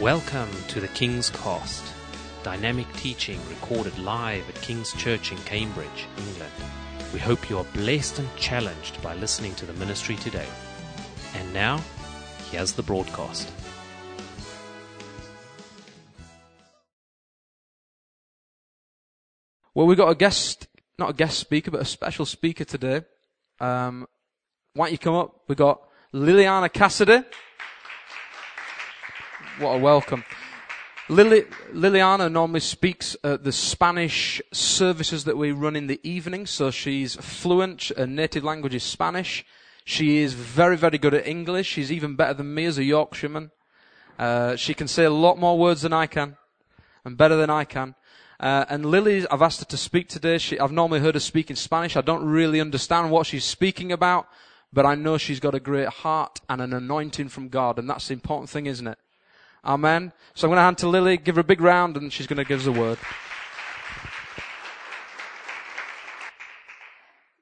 Welcome to the King's Cast, dynamic teaching recorded live at King's Church in Cambridge, England. We hope you are blessed and challenged by listening to the ministry today. And now, here's the broadcast. Well, we've got a guest, not a guest speaker, but a special speaker today. Um, why don't you come up? We've got Liliana Cassidy. What a welcome. Lili- Liliana normally speaks the Spanish services that we run in the evening, so she's fluent. Her native language is Spanish. She is very, very good at English. She's even better than me as a Yorkshireman. Uh, she can say a lot more words than I can, and better than I can. Uh, and Lily, I've asked her to speak today. She, I've normally heard her speak in Spanish. I don't really understand what she's speaking about, but I know she's got a great heart and an anointing from God, and that's the important thing, isn't it? Amen. So I'm going to hand to Lily, give her a big round, and she's going to give us a word.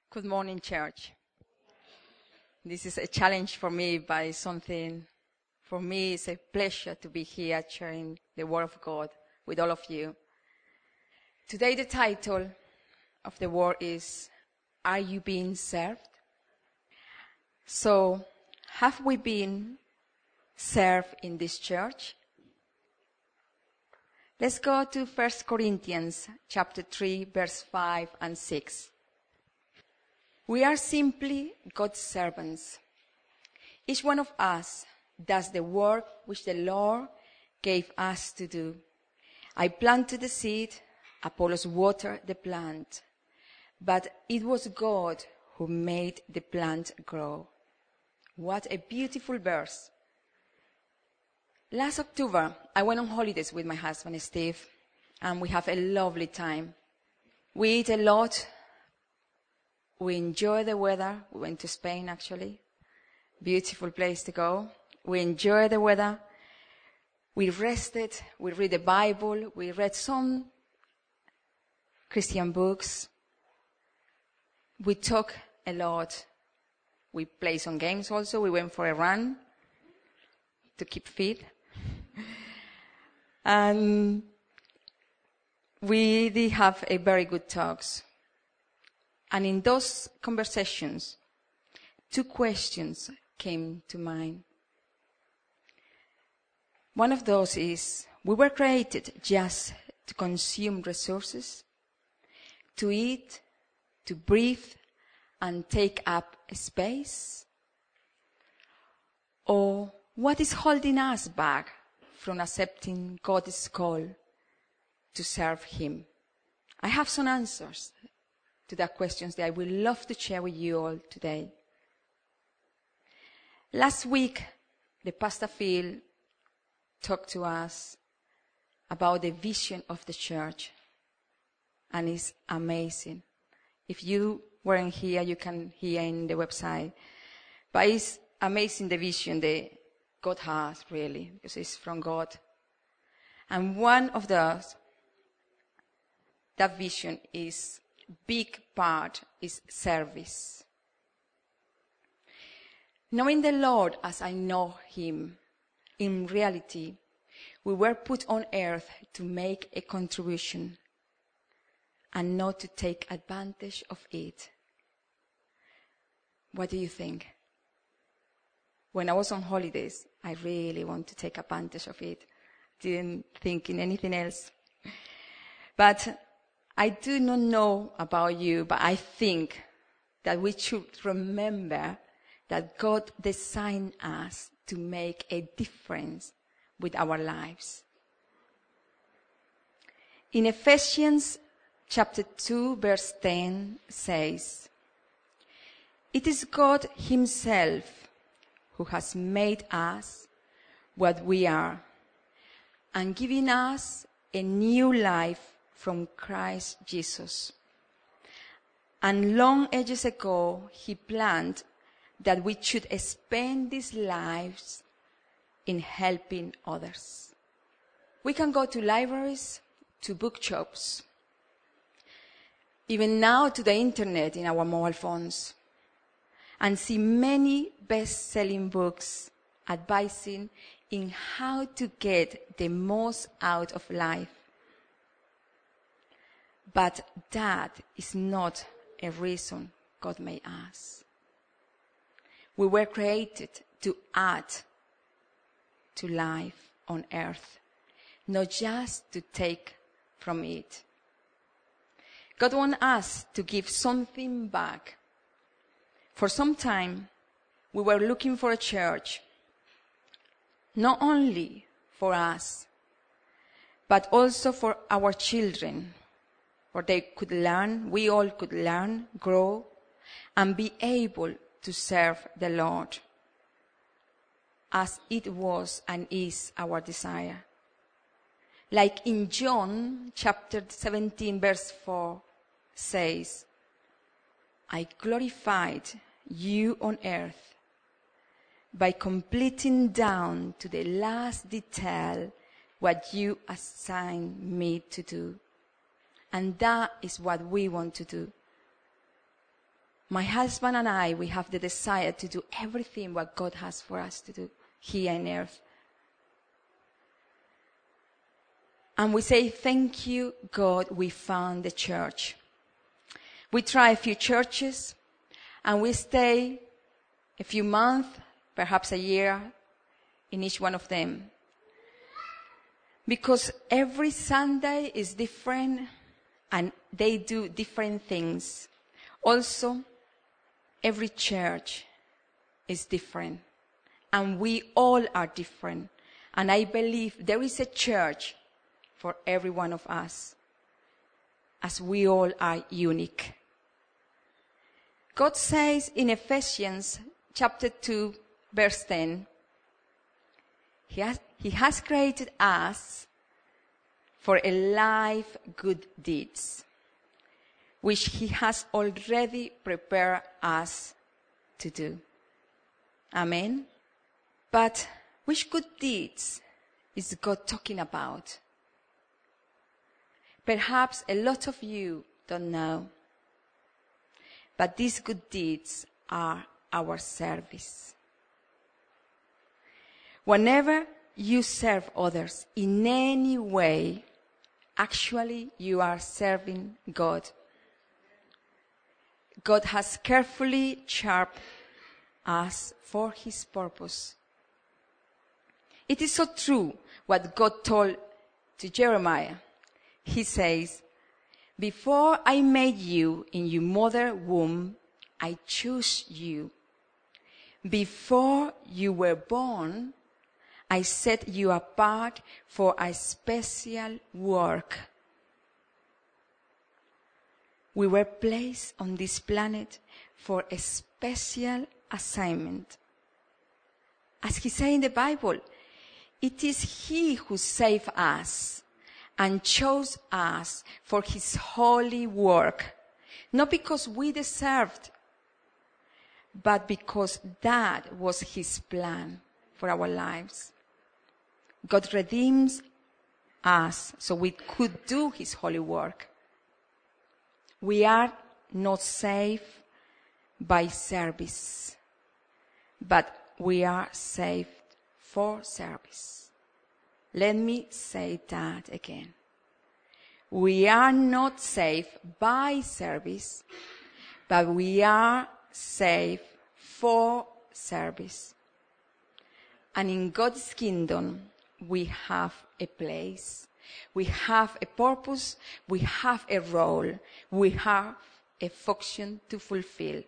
Good morning, church. This is a challenge for me, but something for me. It's a pleasure to be here sharing the Word of God with all of you. Today, the title of the word is Are You Being Served? So, have we been served in this church? Let's go to 1 Corinthians chapter 3 verse 5 and 6. We are simply God's servants. Each one of us does the work which the Lord gave us to do. I planted the seed, Apollos watered the plant, but it was God who made the plant grow. What a beautiful verse. Last October, I went on holidays with my husband, Steve, and we have a lovely time. We eat a lot. We enjoy the weather. We went to Spain, actually. Beautiful place to go. We enjoy the weather. We rested. We read the Bible. We read some Christian books. We talk a lot. We play some games also. We went for a run to keep fit. And we did have a very good talks. And in those conversations, two questions came to mind. One of those is, we were created just to consume resources, to eat, to breathe, and take up space? Or what is holding us back from accepting God's call to serve Him? I have some answers to that questions that I would love to share with you all today. Last week, the Pastor Phil talked to us about the vision of the church, and it's amazing. If you weren't here, you can hear in the website. But it's amazing the vision that God has, really, because it's from God. And one of those, that vision is big part is service. Knowing the Lord as I know Him, in reality, we were put on earth to make a contribution and not to take advantage of it. What do you think? When I was on holidays, I really want to take advantage of it. Didn't think in anything else. But I do not know about you, but I think that we should remember that God designed us to make a difference with our lives. In Ephesians chapter 2 verse 10 says, It is God himself who has made us what we are and given us a new life from Christ Jesus. And long ages ago, he planned that we should spend these lives in helping others. We can go to libraries, to bookshops, even now to the internet in our mobile phones, and see many best selling books advising in how to get the most out of life. But that is not a reason God made us. We were created to add to life on earth, not just to take from it. God wants us to give something back. For some time, we were looking for a church, not only for us, but also for our children, where they could learn, we all could learn, grow, and be able to serve the Lord as it was and is our desire. Like in John chapter 17 verse 4 says, I glorified you on earth by completing down to the last detail what you assigned me to do. And that is what we want to do. My husband and I, we have the desire to do everything what God has for us to do here on earth. And we say, thank you, God, we found the church. We try a few churches and we stay a few months, perhaps a year in each one of them. Because every Sunday is different and they do different things. Also, every church is different and we all are different. And I believe there is a church for every one of us as we all are unique. God says in Ephesians chapter 2 verse 10, he has, he has created us for a life good deeds, which He has already prepared us to do. Amen. But which good deeds is God talking about? Perhaps a lot of you don't know. But these good deeds are our service. Whenever you serve others in any way, actually you are serving God. God has carefully shaped us for his purpose. It is so true what God told to Jeremiah. He says, before I made you in your mother womb, I chose you. Before you were born, I set you apart for a special work. We were placed on this planet for a special assignment. As he said in the Bible, it is he who saved us and chose us for his holy work, not because we deserved, but because that was his plan for our lives. God redeems us so we could do his holy work. We are not saved by service, but we are saved for service. Let me say that again. We are not safe by service, but we are safe for service. And in God's kingdom, we have a place. We have a purpose. We have a role. We have a function to fulfill.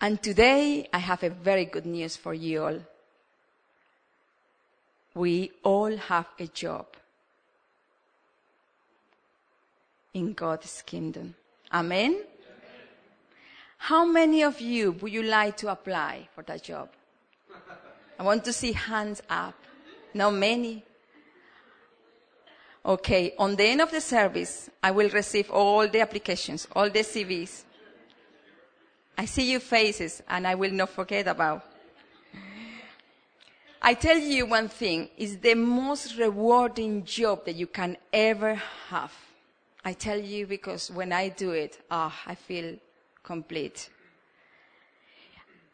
And today I have a very good news for you all. We all have a job in God's kingdom. Amen? How many of you would you like to apply for that job? I want to see hands up. Not many. Okay, on the end of the service, I will receive all the applications, all the CVs. I see your faces and I will not forget about. I tell you one thing, it's the most rewarding job that you can ever have. I tell you because when I do it, ah, oh, I feel complete.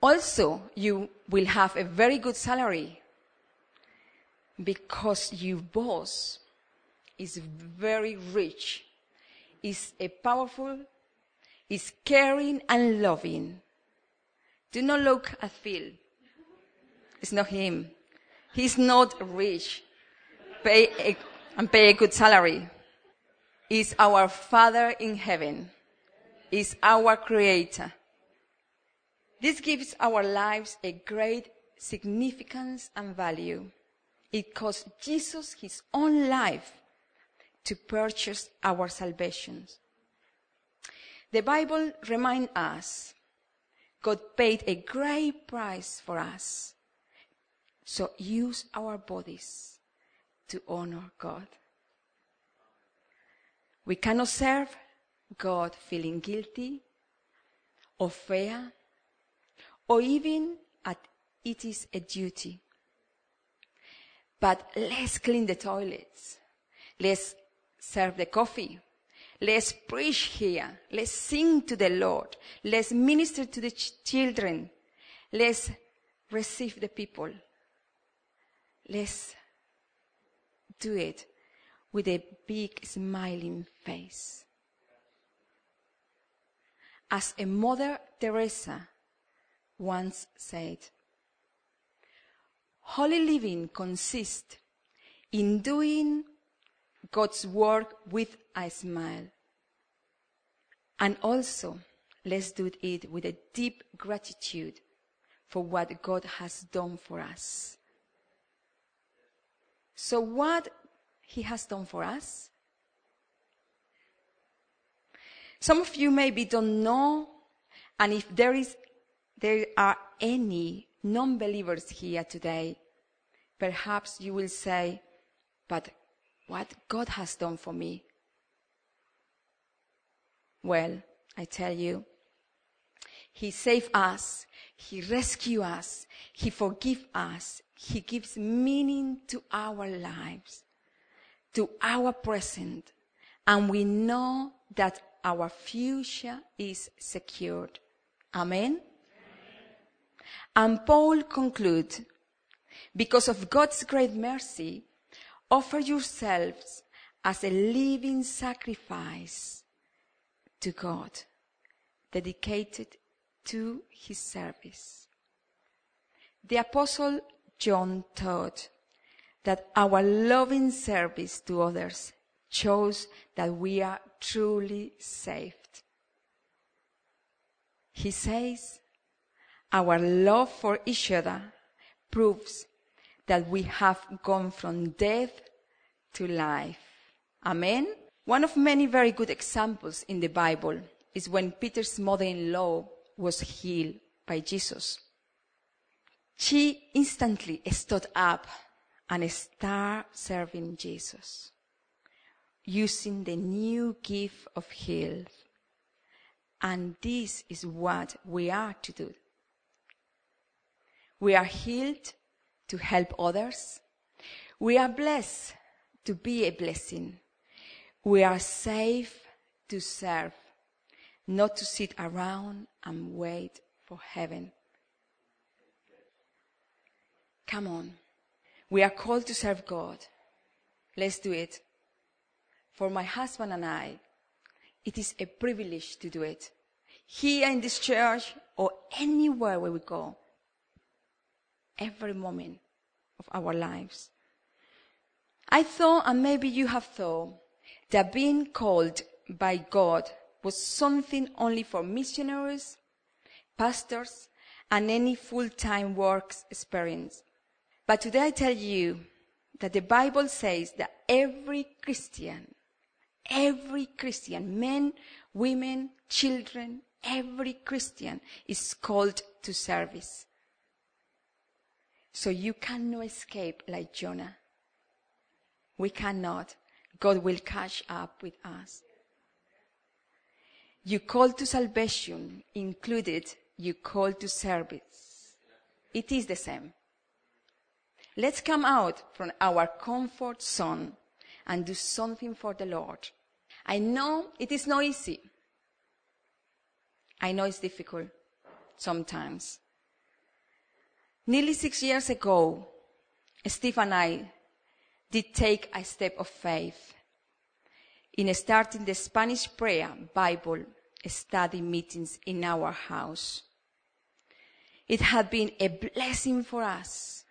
Also, you will have a very good salary because your boss is very rich, is a powerful, is caring and loving. Do not look at Phil. It's not him. He's not rich. Pay a, and pay a good salary. Is our Father in heaven. Is our Creator. This gives our lives a great significance and value. It cost Jesus his own life to purchase our salvation. The Bible reminds us God paid a great price for us. So use our bodies to honor God. We cannot serve God feeling guilty or fear or even at it is a duty. But let's clean the toilets. Let's serve the coffee. Let's preach here. Let's sing to the Lord. Let's minister to the ch- children. Let's receive the people. Let's do it with a big smiling face. As a Mother Teresa once said, Holy living consists in doing God's work with a smile. And also, let's do it with a deep gratitude for what God has done for us. So, what He has done for us? Some of you maybe don't know, and if there is, there are any non-believers here today, perhaps you will say, but what God has done for me? Well, I tell you, He saved us, He rescued us, He forgives us, He gives meaning to our lives, to our present, and we know that our future is secured. Amen? And Paul concludes, because of God's great mercy, offer yourselves as a living sacrifice to God, dedicated to his service. The apostle John taught that our loving service to others shows that we are truly saved. He says, our love for each other proves that we have gone from death to life. Amen? One of many very good examples in the Bible is when Peter's mother-in-law was healed by Jesus. She instantly stood up and started serving Jesus, using the new gift of health. And this is what we are to do. We are healed to help others. We are blessed to be a blessing. We are safe to serve, not to sit around and wait for heaven. Come on. We are called to serve God. Let's do it. For my husband and I, it is a privilege to do it. Here in this church or anywhere where we go. Every moment of our lives. I thought, and maybe you have thought, that being called by God was something only for missionaries, pastors, and any full-time work experience. But today I tell you that the Bible says that every Christian, every Christian, men, women, children, every Christian is called to service. So you cannot escape like Jonah. We cannot. God will catch up with us. You call to salvation included you call to service. It is the same. Let's come out from our comfort zone and do something for the Lord. I know it is not easy. I know it's difficult sometimes. Nearly six years ago, Steve and I did take a step of faith in starting the Spanish prayer Bible study meetings in our house. It had been a blessing for us.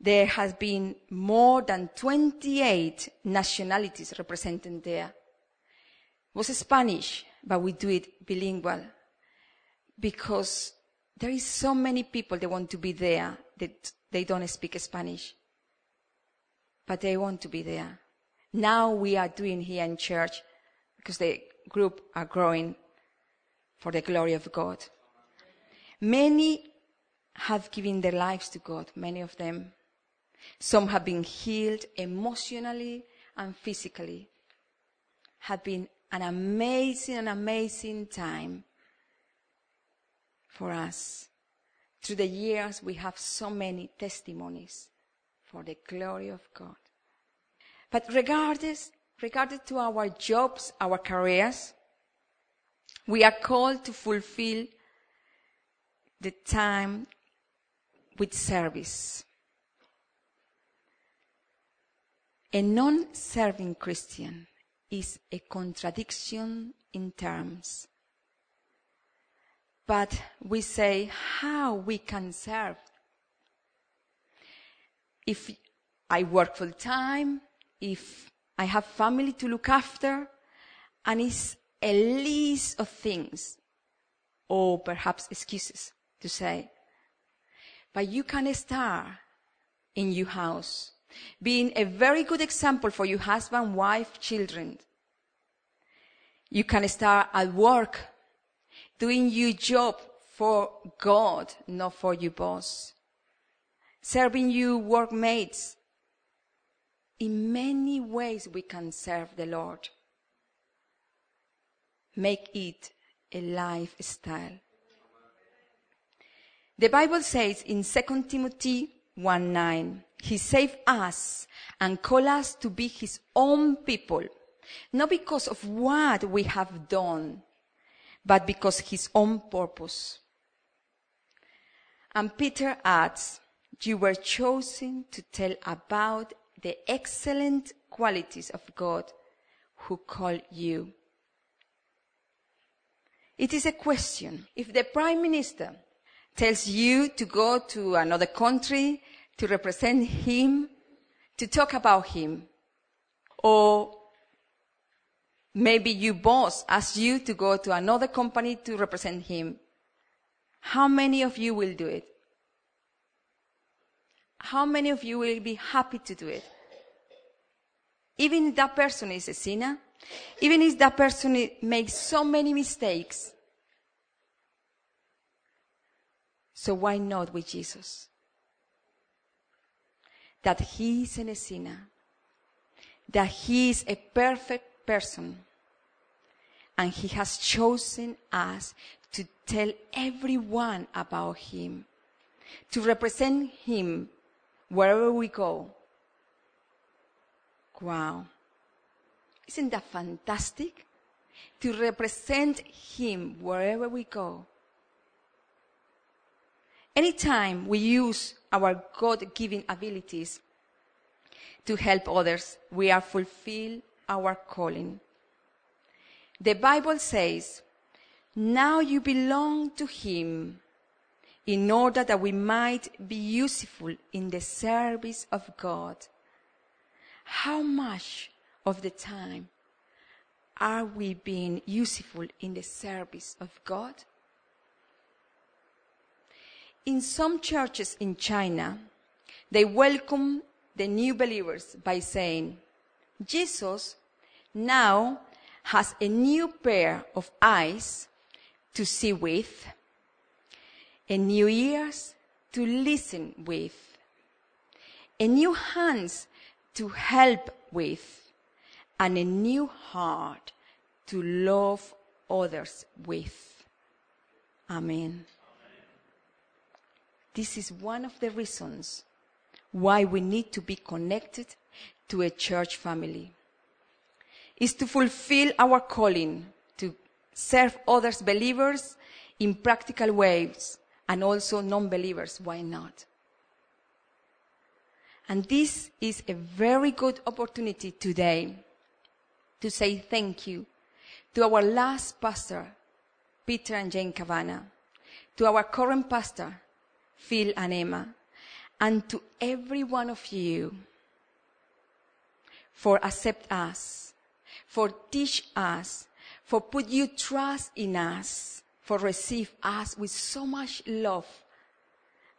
There has been more than 28 nationalities represented there. It was Spanish, but we do it bilingual because there is so many people that want to be there that they don't speak Spanish, but they want to be there. Now we are doing here in church because the group are growing for the glory of God. Many have given their lives to God, many of them. Some have been healed emotionally and physically. Had been an amazing, an amazing time for us. Through the years, we have so many testimonies for the glory of God. But regardless, regardless to our jobs, our careers, we are called to fulfill the time with service. A non-serving Christian is a contradiction in terms. But we say how we can serve. If I work full time, if I have family to look after, and it's a list of things, or perhaps excuses to say. But you can start in your house, being a very good example for your husband, wife, children. You can start at work, doing your job for God, not for your boss. Serving your workmates. In many ways we can serve the Lord. Make it a lifestyle. The Bible says in 2 Timothy 1 9, He saved us and called us to be His own people, not because of what we have done, but because His own purpose. And Peter adds, You were chosen to tell about the excellent qualities of God who called you. It is a question. If the Prime Minister tells you to go to another country to represent him, to talk about him. Or maybe your boss asks you to go to another company to represent him. How many of you will do it? How many of you will be happy to do it? Even if that person is a sinner, even if that person makes so many mistakes, So why not with Jesus? That he is a sinner, that he is a perfect person, and he has chosen us to tell everyone about him, to represent him wherever we go. Wow. Isn't that fantastic? To represent him wherever we go. Anytime we use our God given abilities to help others, we are fulfill our calling. The Bible says, now you belong to Him in order that we might be useful in the service of God. How much of the time are we being useful in the service of God? In some churches in China, they welcome the new believers by saying, Jesus now has a new pair of eyes to see with, a new ears to listen with, a new hands to help with, and a new heart to love others with. Amen. This is one of the reasons why we need to be connected to a church family. Is to fulfill our calling to serve others believers in practical ways and also non-believers. Why not? And this is a very good opportunity today to say thank you to our last pastor, Peter and Jane Cabana, to our current pastor, Phil and Emma, and to every one of you for accept us, for teach us, for put your trust in us, for receive us with so much love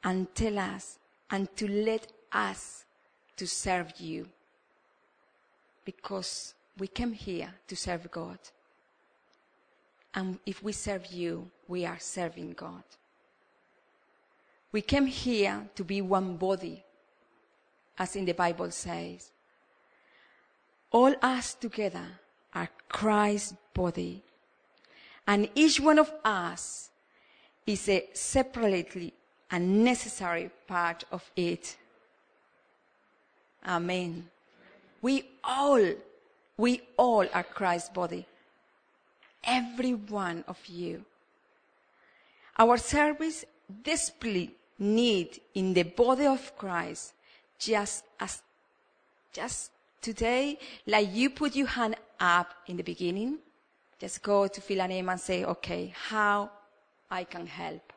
and tell us and to let us to serve you. Because we came here to serve God. And if we serve you, we are serving God. We came here to be one body, as in the Bible says. All us together are Christ's body. And each one of us is a separately and necessary part of it. Amen. We all, we all are Christ's body. Every one of you. Our service desperately need in the body of Christ just as, just today, like you put your hand up in the beginning, just go to Phil and Emma and say, okay, how I can help.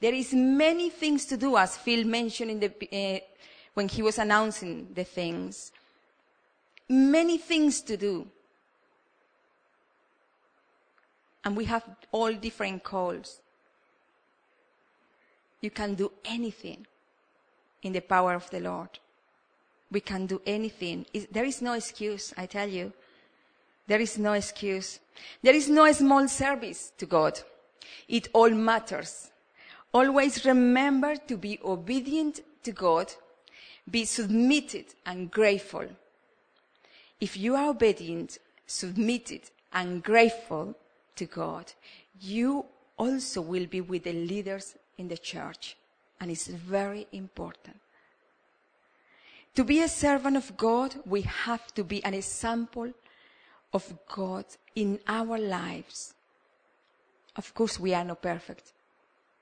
There is many things to do, as Phil mentioned in the, uh, when he was announcing the things. Many things to do. And we have all different calls. You can do anything in the power of the Lord. We can do anything. There is no excuse, I tell you. There is no excuse. There is no small service to God. It all matters. Always remember to be obedient to God, be submitted and grateful. If you are obedient, submitted and grateful to God, you also will be with the leaders in the church. And it's very important. To be a servant of God, we have to be an example of God in our lives. Of course, we are not perfect,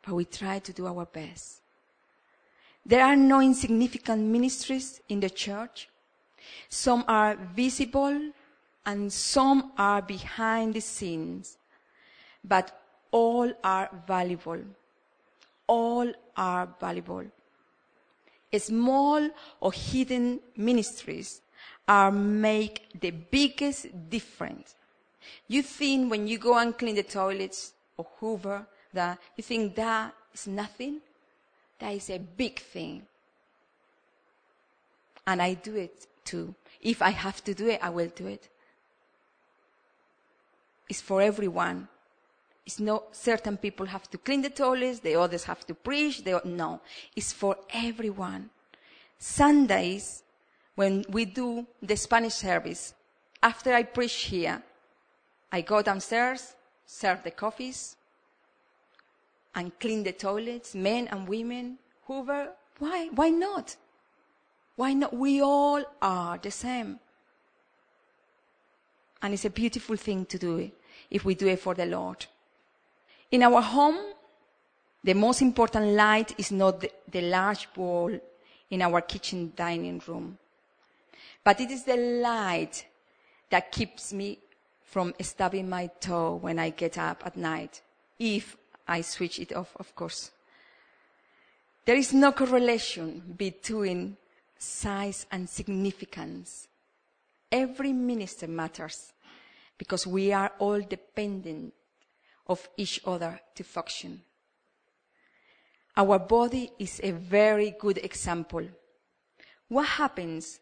but we try to do our best. There are no insignificant ministries in the church. Some are visible and some are behind the scenes, but all are valuable. All are valuable. Small or hidden ministries are make the biggest difference. You think when you go and clean the toilets or hoover that you think that is nothing? That is a big thing. And I do it too. If I have to do it, I will do it. It's for everyone. It's not certain people have to clean the toilets, the others have to preach. No, it's for everyone. Sundays, when we do the Spanish service, after I preach here, I go downstairs, serve the coffees, and clean the toilets, men and women, hoover. Why? Why not? Why not? We all are the same. And it's a beautiful thing to do if we do it for the Lord. In our home, the most important light is not the, the large wall in our kitchen dining room. But it is the light that keeps me from stubbing my toe when I get up at night, if I switch it off, of course. There is no correlation between size and significance. Every minister matters because we are all dependent of each other to function. Our body is a very good example. What happens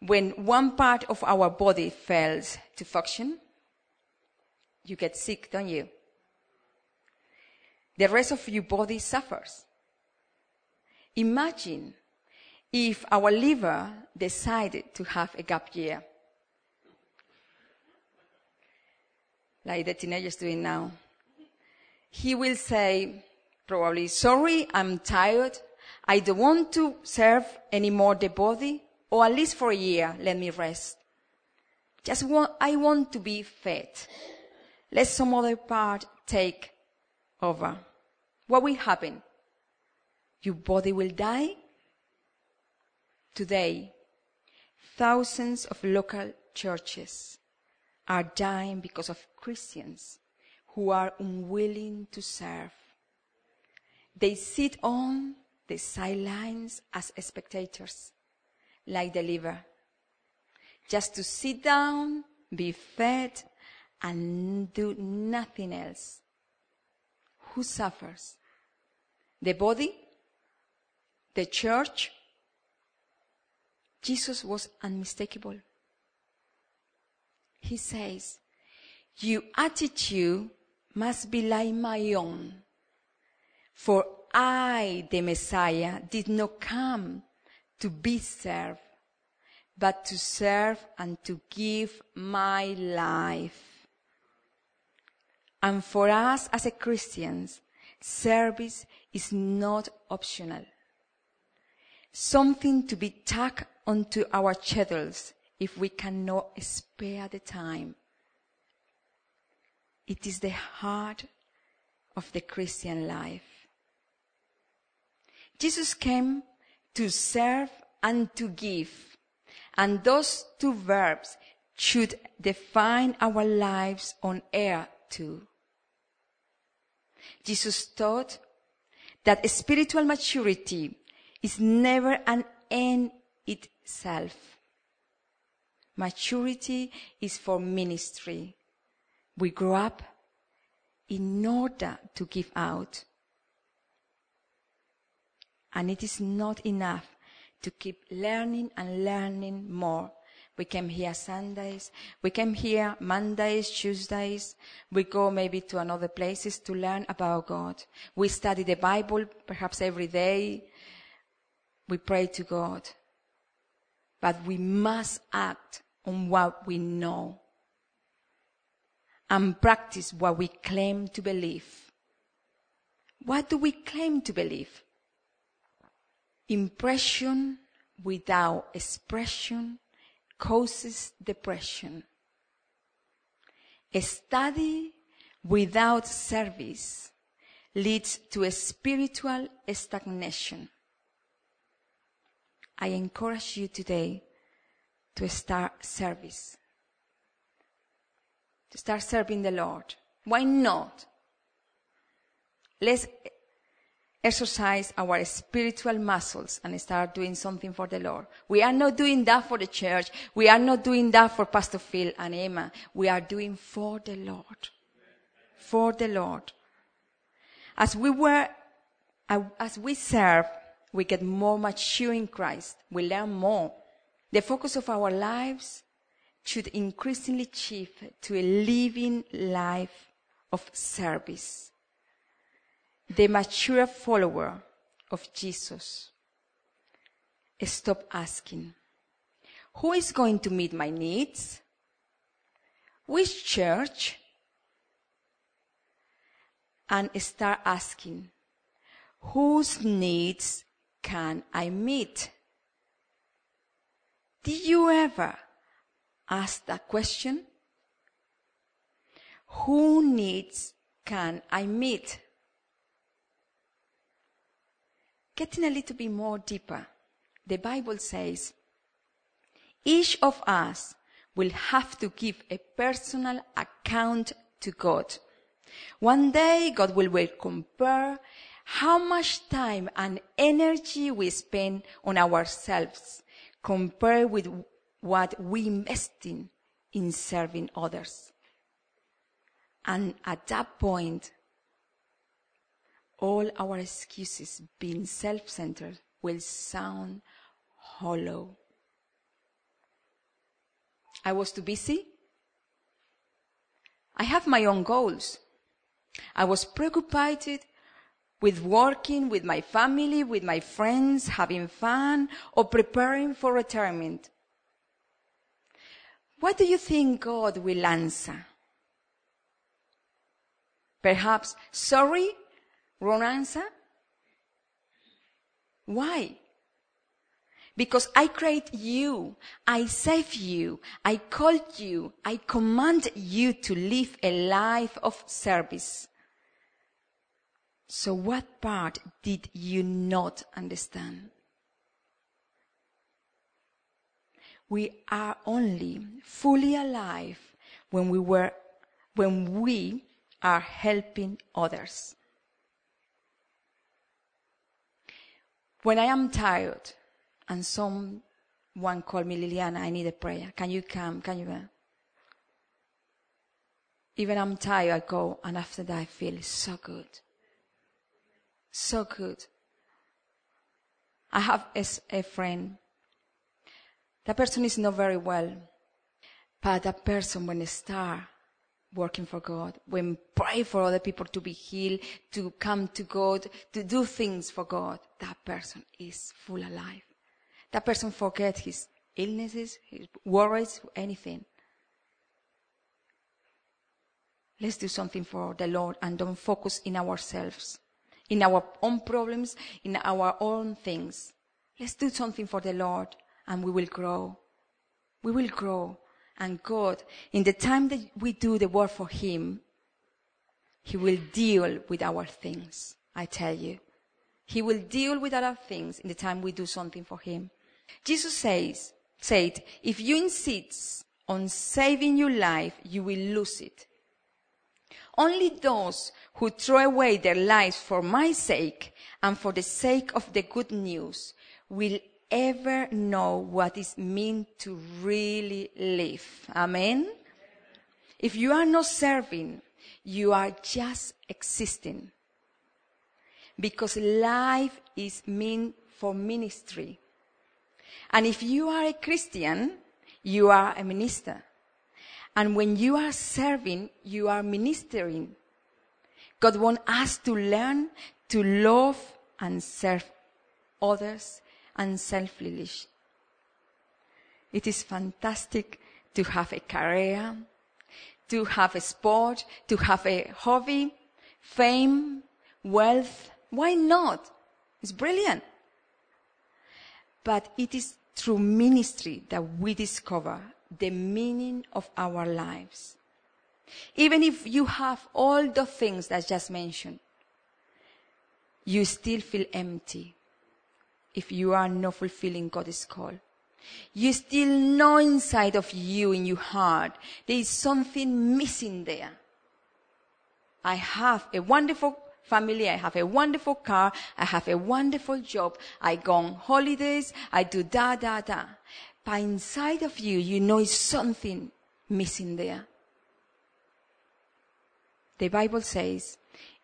when one part of our body fails to function? You get sick, don't you? The rest of your body suffers. Imagine if our liver decided to have a gap year, like the teenagers doing now. He will say, probably, sorry, I'm tired. I don't want to serve anymore the body, or at least for a year, let me rest. Just want, I want to be fed. Let some other part take over, what will happen? Your body will die? Today, thousands of local churches are dying because of Christians who are unwilling to serve. They sit on the sidelines as spectators, like the liver, just to sit down, be fed, and do nothing else. Who suffers? The body? The church? Jesus was unmistakable. He says, Your attitude must be like my own. For I, the Messiah, did not come to be served, but to serve and to give my life. And for us as Christians, service is not optional. Something to be tacked onto our schedules if we cannot spare the time. It is the heart of the Christian life. Jesus came to serve and to give. And those two verbs should define our lives on earth too. Jesus taught that spiritual maturity is never an end itself. Maturity is for ministry. We grow up in order to give out. And it is not enough to keep learning and learning more. We came here Sundays. We came here Mondays, Tuesdays. We go maybe to another places to learn about God. We study the Bible perhaps every day. We pray to God. But we must act on what we know and practice what we claim to believe. What do we claim to believe? Impression without expression causes depression. A study without service leads to a spiritual stagnation. I encourage you today to start service, to start serving the Lord. Why not? Let's exercise our spiritual muscles and start doing something for the Lord. We are not doing that for the church. We are not doing that for Pastor Phil and Emma. We are doing for the Lord. For the Lord. As we were, as we serve, we get more mature in Christ. We learn more. The focus of our lives should increasingly shift to a living life of service the mature follower of Jesus, stop asking, who is going to meet my needs? Which church? And start asking, whose needs can I meet? Did you ever ask that question? Who needs can I meet? getting a little bit more deeper, the Bible says, each of us will have to give a personal account to God. One day God will, will compare how much time and energy we spend on ourselves compared with what we invest in, in serving others. And at that point, all our excuses being self-centered will sound hollow. I was too busy. I have my own goals. I was preoccupied with working with my family, with my friends, having fun, or preparing for retirement. What do you think God will answer? Perhaps, sorry, Wrong answer? Why? Because I create you, I save you, I called you, I command you to live a life of service. So what part did you not understand? We are only fully alive when we were, when we are helping others. When I am tired and someone call me Liliana, I need a prayer. Can you come? Can you? Even I'm tired, I go, and after that I feel so good. So good. I have a, a friend. That person is not very well, but that person when they start working for God, when pray for other people to be healed, to come to God, to do things for God, that person is full alive. That person forget his illnesses, his worries, anything. Let's do something for the Lord and don't focus in ourselves, in our own problems, in our own things. Let's do something for the Lord and we will grow. We will grow. And God, in the time that we do the work for Him, He will deal with our things. I tell you. He will deal with our things in the time we do something for Him. Jesus says, said, if you insist on saving your life, you will lose it. Only those who throw away their lives for my sake and for the sake of the good news will ever know what it means to really live. Amen? If you are not serving, you are just existing. Because life is meant for ministry. And if you are a Christian, you are a minister. And when you are serving, you are ministering. God wants us to learn to love and serve others and unselfishly. It is fantastic to have a career, to have a sport, to have a hobby, fame, wealth. Why not? It's brilliant. But it is through ministry that we discover the meaning of our lives. Even if you have all the things that I just mentioned, you still feel empty if you are not fulfilling God's call. You still know inside of you, in your heart, there is something missing there. I have a wonderful family, I have a wonderful car, I have a wonderful job, I go on holidays, I do da da da. But inside of you, you know something missing there. The Bible says,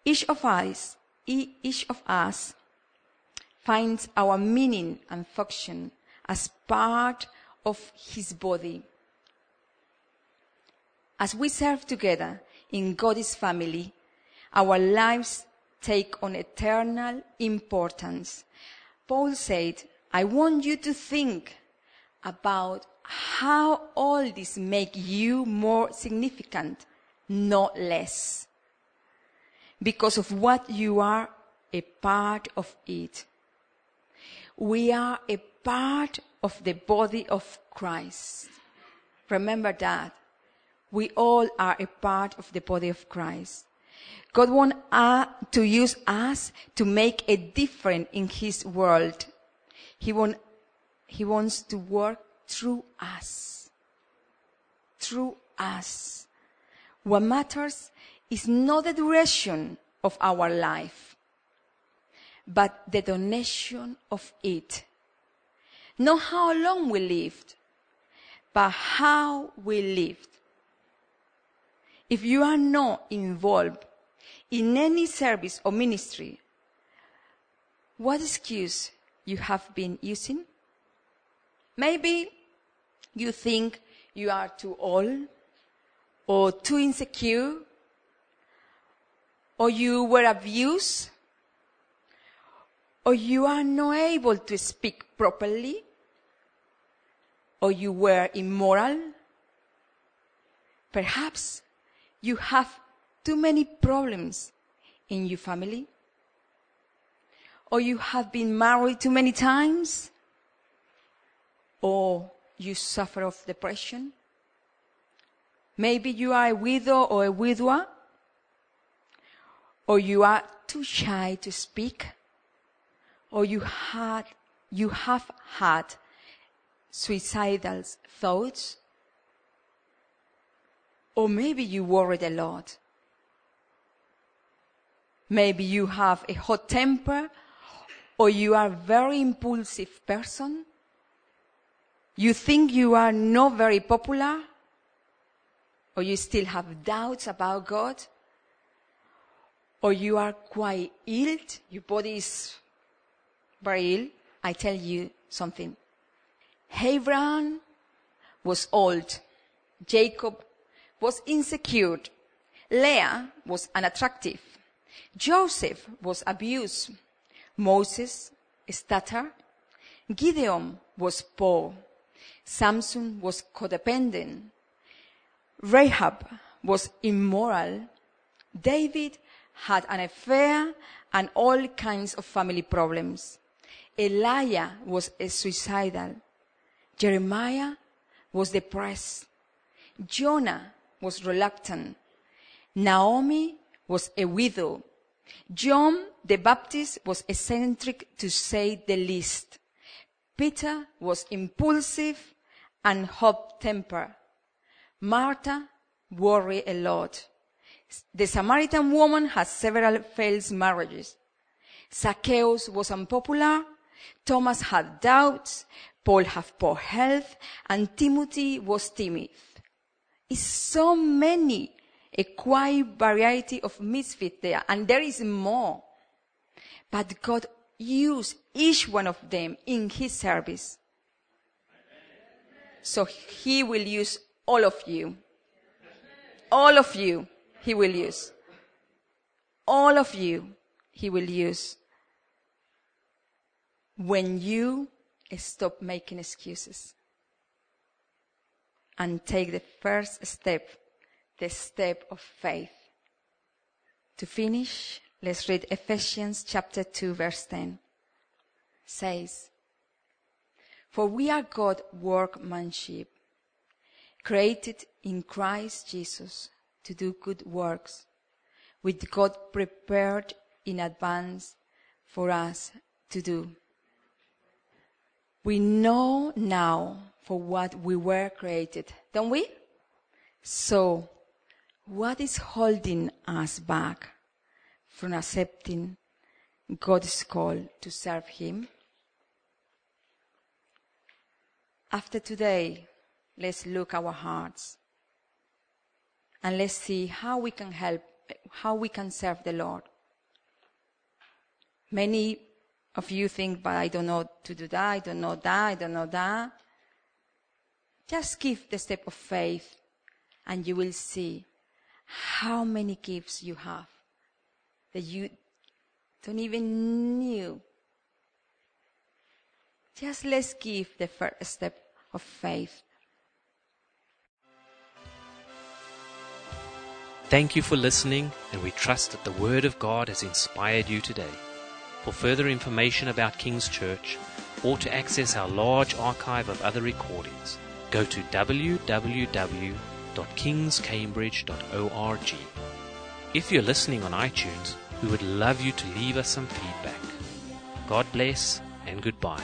each of us, each of us finds our meaning and function as part of his body. As we serve together in God's family, our lives take on eternal importance. Paul said, I want you to think about how all this make you more significant, not less. Because of what you are a part of it. We are a part of the body of Christ. Remember that. We all are a part of the body of Christ. God wants uh, to use us to make a difference in His world. He, want, he wants to work through us. Through us. What matters is not the duration of our life, but the donation of it. Not how long we lived, but how we lived. If you are not involved in any service or ministry, what excuse you have been using? Maybe you think you are too old or too insecure or you were abused or you are not able to speak properly or you were immoral. Perhaps you have too many problems in your family or you have been married too many times or you suffer of depression. Maybe you are a widow or a widower or you are too shy to speak, or you had, you have had suicidal thoughts, or maybe you worried a lot. Maybe you have a hot temper, or you are a very impulsive person. You think you are not very popular, or you still have doubts about God, or you are quite ill, your body is very ill. I tell you something. Abraham was old. Jacob was insecure. Leah was unattractive. Joseph was abused. Moses stuttered. Gideon was poor. Samson was codependent. Rahab was immoral. David had an affair and all kinds of family problems. Elijah was suicidal. Jeremiah was depressed. Jonah was reluctant. Naomi was a widow. John the Baptist was eccentric to say the least. Peter was impulsive and hot temper. Martha worried a lot. The Samaritan woman had several failed marriages. Zacchaeus was unpopular. Thomas had doubts. Paul had poor health. And Timothy was timid. It's so many, a quite variety of misfit there. And there is more. But God used each one of them in his service. So he will use all of you. All of you he will use. All of you, he will use. When you stop making excuses and take the first step, the step of faith. To finish, let's read Ephesians chapter 2 verse 10. Says, For we are God's workmanship, created in Christ Jesus to do good works, which God prepared in advance for us to do. We know now for what we were created, don't we? So, what is holding us back from accepting God's call to serve Him? After today, let's look our hearts and let's see how we can help, how we can serve the Lord. Many of you think, but I don't know to do that, I don't know that, I don't know that. Just give the step of faith and you will see how many gifts you have that you don't even knew. Just let's give the first step of faith Thank you for listening, and we trust that the Word of God has inspired you today. For further information about King's Church, or to access our large archive of other recordings, go to www.kingscambridge.org. If you're listening on iTunes, we would love you to leave us some feedback. God bless and goodbye.